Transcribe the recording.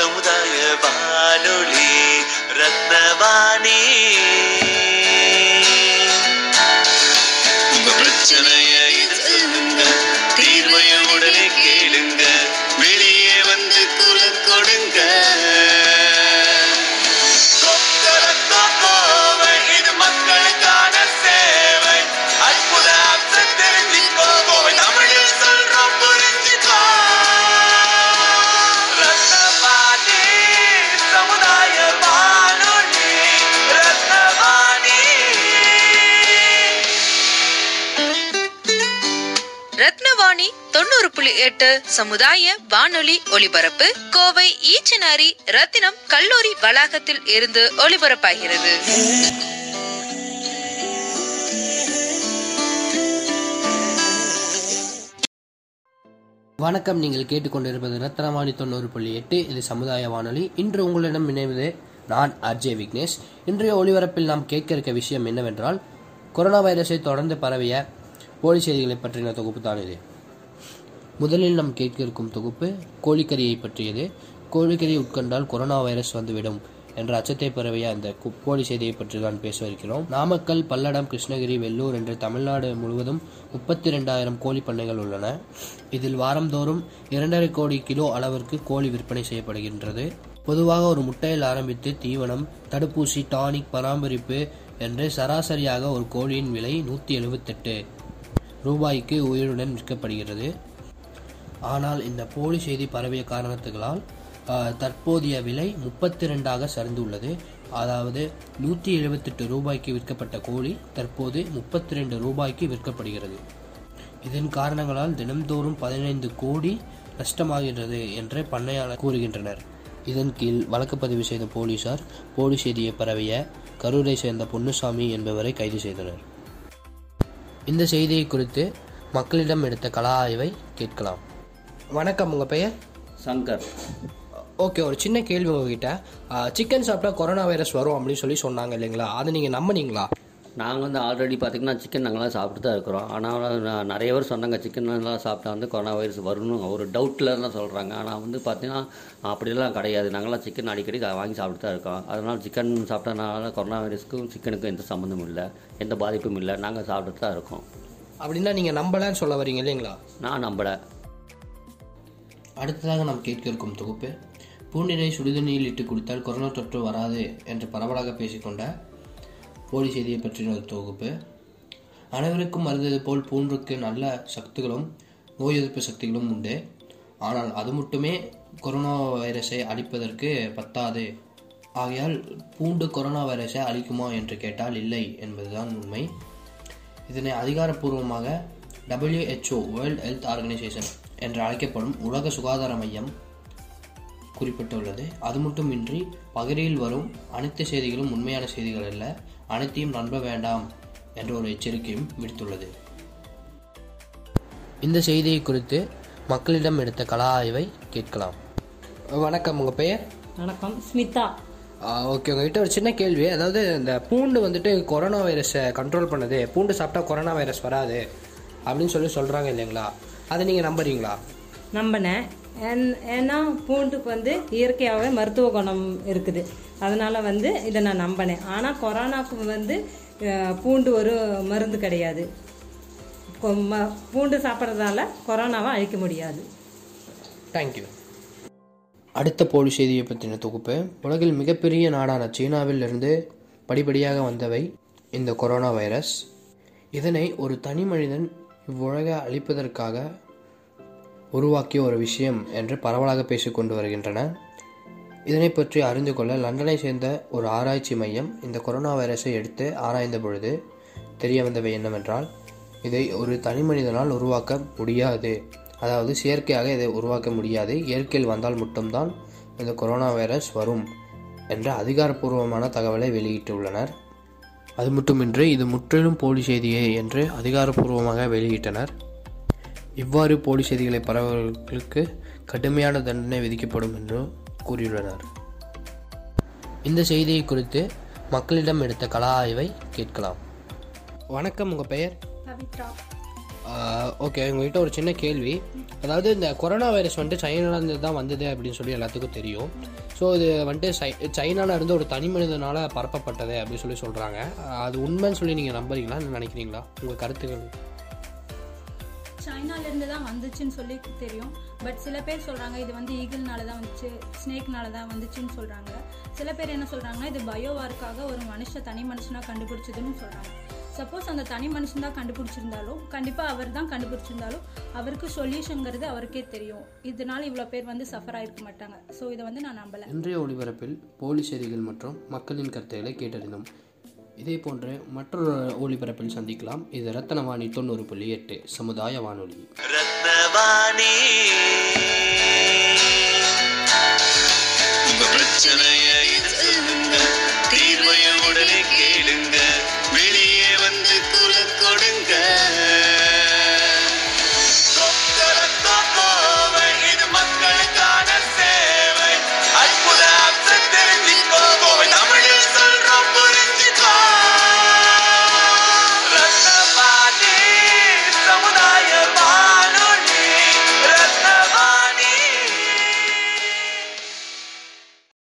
சமுதாய வானொலி ரத்னவாணி உங்க பிரச்சனை எட்டு சமுதாய வானொலி ஒலிபரப்பு கோவை ஈச்சனாரி ரத்தினம் கல்லூரி வளாகத்தில் இருந்து ஒலிபரப்பாகிறது. வணக்கம். நீங்கள் கேட்டுக்கொண்டிருப்பது ரத்னவாணி தொண்ணூறு புள்ளி எட்டு. இது சமுதாய வானொலி. இன்று உங்களிடம் இணைவது நான் அர்ஜே விக்னேஷ். இன்றைய ஒளிபரப்பில் நாம் கேட்க இருக்க விஷயம் என்னவென்றால் கொரோனா வைரஸை தொடர்ந்து பரவிய போலி செய்திகளை பற்றின தொகுப்பு தான் இது. முதலில் நாம் கேட்க இருக்கும் தொகுப்பு கோழிக்கறியை பற்றியது. கோழிக்கறியை உட்கொண்டால் கொரோனா வைரஸ் வந்துவிடும் என்ற அச்சத்தை பரவிய அந்த கோழி போலி செய்தியை பற்றி தான் பேச இருக்கிறோம். நாமக்கல் பல்லடம் கிருஷ்ணகிரி வெள்ளூர் என்று தமிழ்நாடு முழுவதும் முப்பத்தி ரெண்டாயிரம் கோழி பண்ணைகள் உள்ளன. இதில் வாரந்தோறும் இரண்டரை கோடி கிலோ அளவிற்கு கோழி விற்பனை செய்யப்படுகின்றது. பொதுவாக ஒரு முட்டையில் ஆரம்பித்து தீவனம் தடுப்பூசி டானிக் பராமரிப்பு என்று சராசரியாக ஒரு கோழியின் விலை நூற்றி எழுபத்தெட்டு ரூபாய்க்கு உயிருடன் விற்கப்படுகிறது. ஆனால் இந்த போலி செய்தி பரவிய காரணத்துகளால் தற்போதைய விலை முப்பத்தி ரெண்டாக சரிந்துள்ளது. அதாவது நூற்றி எழுபத்தெட்டு ரூபாய்க்கு விற்கப்பட்ட கோழி தற்போது முப்பத்தி ரெண்டு ரூபாய்க்கு விற்கப்படுகிறது. இதன் காரணங்களால் தினம்தோறும் பதினைந்து கோடி நஷ்டமாகின்றது என்று பண்ணையாளர் கூறுகின்றனர். இதன் கீழ் வழக்கு பதிவு செய்த போலீசார் போலி செய்தியை பரவிய கரூரை சேர்ந்த பொன்னுசாமி என்பவரை கைது செய்தனர். இந்த செய்தியை குறித்து மக்களிடம் எடுத்த கலா ஆய்வை கேட்கலாம். வணக்கம் உங்கள் பெயர்? சங்கர். ஓகே ஒரு சின்ன கேள்வி உங்ககிட்ட. சிக்கன் சாப்பிட்டா கொரோனா வைரஸ் வரும் அப்படின்னு சொல்லி சொன்னாங்க இல்லைங்களா? அதை நீங்கள் நம்பினீங்களா? நாங்கள் வந்து ஆல்ரெடி பார்த்திங்கன்னா சிக்கன் நாங்களாம் சாப்பிட்டு தான் இருக்கிறோம். ஆனால் நிறைய பேர் சொன்னாங்க சிக்கன் எல்லாம் சாப்பிட்டா வந்து கொரோனா வைரஸ் வரும்னு ஒரு டவுட்டில் தான் சொல்கிறாங்க ஆனால் வந்து பார்த்தீங்கன்னா அப்படிலாம் கிடையாது. நாங்களாம் சிக்கன் அடிக்கடி வாங்கி சாப்பிட்டு தான் இருக்கோம். அதனால் சிக்கன் சாப்பிட்டனால கொரோனா வைரஸ்க்கும் சிக்கனுக்கும் எந்த சம்மந்தமும் இல்லை. எந்த பாதிப்பும் இல்லை. நாங்கள் சாப்பிட்டு தான் இருக்கோம். அப்படின்னா நீங்கள் நம்பலன்னு சொல்ல வரீங்க இல்லைங்களா? நான் நம்பலை. அடுத்ததாக நாம் கேட்க இருக்கும் தொகுப்பு பூண்டினை சுடுதண்ணியில் இட்டு குடித்தால் கொரோனா தொற்று வராது என்று பரவலாக பேசிக்கொண்ட போலி செய்தியை பற்றின ஒரு தொகுப்பு. அனைவருக்கும் அறிந்தது போல் பூண்டுக்கு நல்ல சக்திகளும் நோய் எதிர்ப்பு சக்திகளும் உண்டு. ஆனால் அது மட்டுமே கொரோனா வைரஸை அழிப்பதற்கு பத்தாது. ஆகையால் பூண்டு கொரோனா வைரஸை அழிக்குமா என்று கேட்டால் இல்லை என்பதுதான் உண்மை. இதனை அதிகாரப்பூர்வமாக டபிள்யூஹெச்ஓ வேர்ல்ட் ஹெல்த் ஆர்கனைசேஷன் என்று அழைக்கப்படும் உலக சுகாதார மையம் குறிப்பிட்டுள்ளது. அது மட்டுமின்றி பகிரில் வரும் அனைத்து செய்திகளும் உண்மையான செய்திகள் அல்ல அனைத்தையும் நம்ப வேண்டாம் என்ற ஒரு எச்சரிக்கையும் விடுத்துள்ளது. இந்த செய்தியை குறித்து மக்களிடம் எடுத்த கலா ஆய்வை கேட்கலாம். வணக்கம் உங்கள் பெயர்? வணக்கம் ஸ்மிதா. ஓகே உங்ககிட்ட ஒரு சின்ன கேள்வி. அதாவது இந்த பூண்டு வந்துட்டு கொரோனா வைரஸை கண்ட்ரோல் பண்ணுது. பூண்டு சாப்பிட்டா கொரோனா வைரஸ் வராது அப்படின்னு சொல்லி சொல்கிறாங்க இல்லைங்களா? அதை நீங்கள் நம்புறீங்களா? நம்பினேன். ஏன்- ஏன்னா பூண்டுக்கு வந்து இயற்கையாகவே மருத்துவ குணம் இருக்குது. அதனால் வந்து இதை நான் நம்பினேன். ஆனால் கொரோனாக்கு வந்து பூண்டு ஒரு மருந்து கிடையாது. கொ- ம- பூண்டு சாப்பிட்றதால கொரோனாவை அழிக்க முடியாது. தேங்க்யூ அடுத்த போலி செய்தியை பற்றின தொகுப்பு. உலகில் மிகப்பெரிய நாடான சீனாவில் இருந்து படிப்படியாக வந்தவை இந்த கொரோனா வைரஸ். இதனை ஒரு தனி மனிதன் இவ்வுலகை அழிப்பதற்காக உருவாக்கிய ஒரு விஷயம் என்று பரவலாக பேசிக்கொண்டு வருகின்றன. இதனை பற்றி அறிந்து கொள்ள லண்டனை சேர்ந்த ஒரு ஆராய்ச்சி மையம் இந்த கொரோனா வைரஸை எடுத்து ஆராய்ந்த பொழுது தெரிய வந்தவை என்னவென்றால் இதை ஒரு தனி மனிதனால் உருவாக்க முடியாது. அதாவது செயற்கையாக இதை உருவாக்க முடியாது. இயற்கையில் வந்தால் மட்டும்தான் இந்த கொரோனா வைரஸ் வரும் என்ற அதிகாரப்பூர்வமான தகவலை வெளியிட்டுள்ளனர். அது மட்டுமின்றி இது முற்றிலும் போலி செய்தியே என்று அதிகாரப்பூர்வமாக வெளியிட்டனர். இவ்வாறு போலி செய்திகளை பரவர்களுக்கு கடுமையான தண்டனை விதிக்கப்படும் என்று கூறியுள்ளனர். இந்த செய்தியை குறித்து மக்களிடம் எடுத்த கலா ஆய்வை கேட்கலாம். வணக்கம் உங்கள் பெயர்? பவித்ரா. ஓகே உங்ககிட்ட ஒரு சின்ன கேள்வி. அதாவது இந்த கொரோனா வைரஸ் வந்துட்டு சைனாலேருந்து தான் வந்தது அப்படின்னு சொல்லி எல்லாத்துக்கும் தெரியும். ஸோ இது வந்துட்டு சை சைனாவில் இருந்து ஒரு தனி மனிதனால் பரப்பப்பட்டது அப்படின்னு சொல்லி சொல்கிறாங்க அது உண்மைன்னு சொல்லி நீங்கள் நம்புறீங்களா? நினைக்கிறீங்களா? உங்கள் கருத்துக்கள் சைனாலேருந்து தான் வந்துச்சுன்னு சொல்லி தெரியும். பட் சில பேர் சொல்கிறாங்க இது வந்து ஈகிள்னால தான் வந்துச்சு ஸ்னேக்னால தான் வந்துச்சுன்னு சொல்கிறாங்க சில பேர் என்ன சொல்கிறாங்கன்னா இது பயோவார்க்காக ஒரு மனுஷ தனி மனுஷனா கண்டுபிடிச்சதுன்னு சொல்கிறாங்க சப்போஸ் அந்த தனி மனுஷன் தான் கண்டுபிடிச்சிருந்தாலும் கண்டிப்பா அவர் தான் கண்டுபிடிச்சிருந்தாலும் அவருக்கு சொல்யூஷன்ங்கிறது அவருக்கே தெரியும். இதனால இவ்வளோ பேர் வந்து சஃபர் ஆயிருக்க மாட்டாங்க. ஸோ இதை வந்து நான் நம்பல. இன்றைய ஒளிபரப்பில் போலி செய்திகள் மற்றும் மக்களின் கருத்துக்களை கேட்டறிந்தோம். இதே போன்ற மற்றொரு ஒளிபரப்பில் சந்திக்கலாம். இது ரத்தனவாணி தொண்ணூறு புள்ளி எட்டு சமுதாய வானொலி.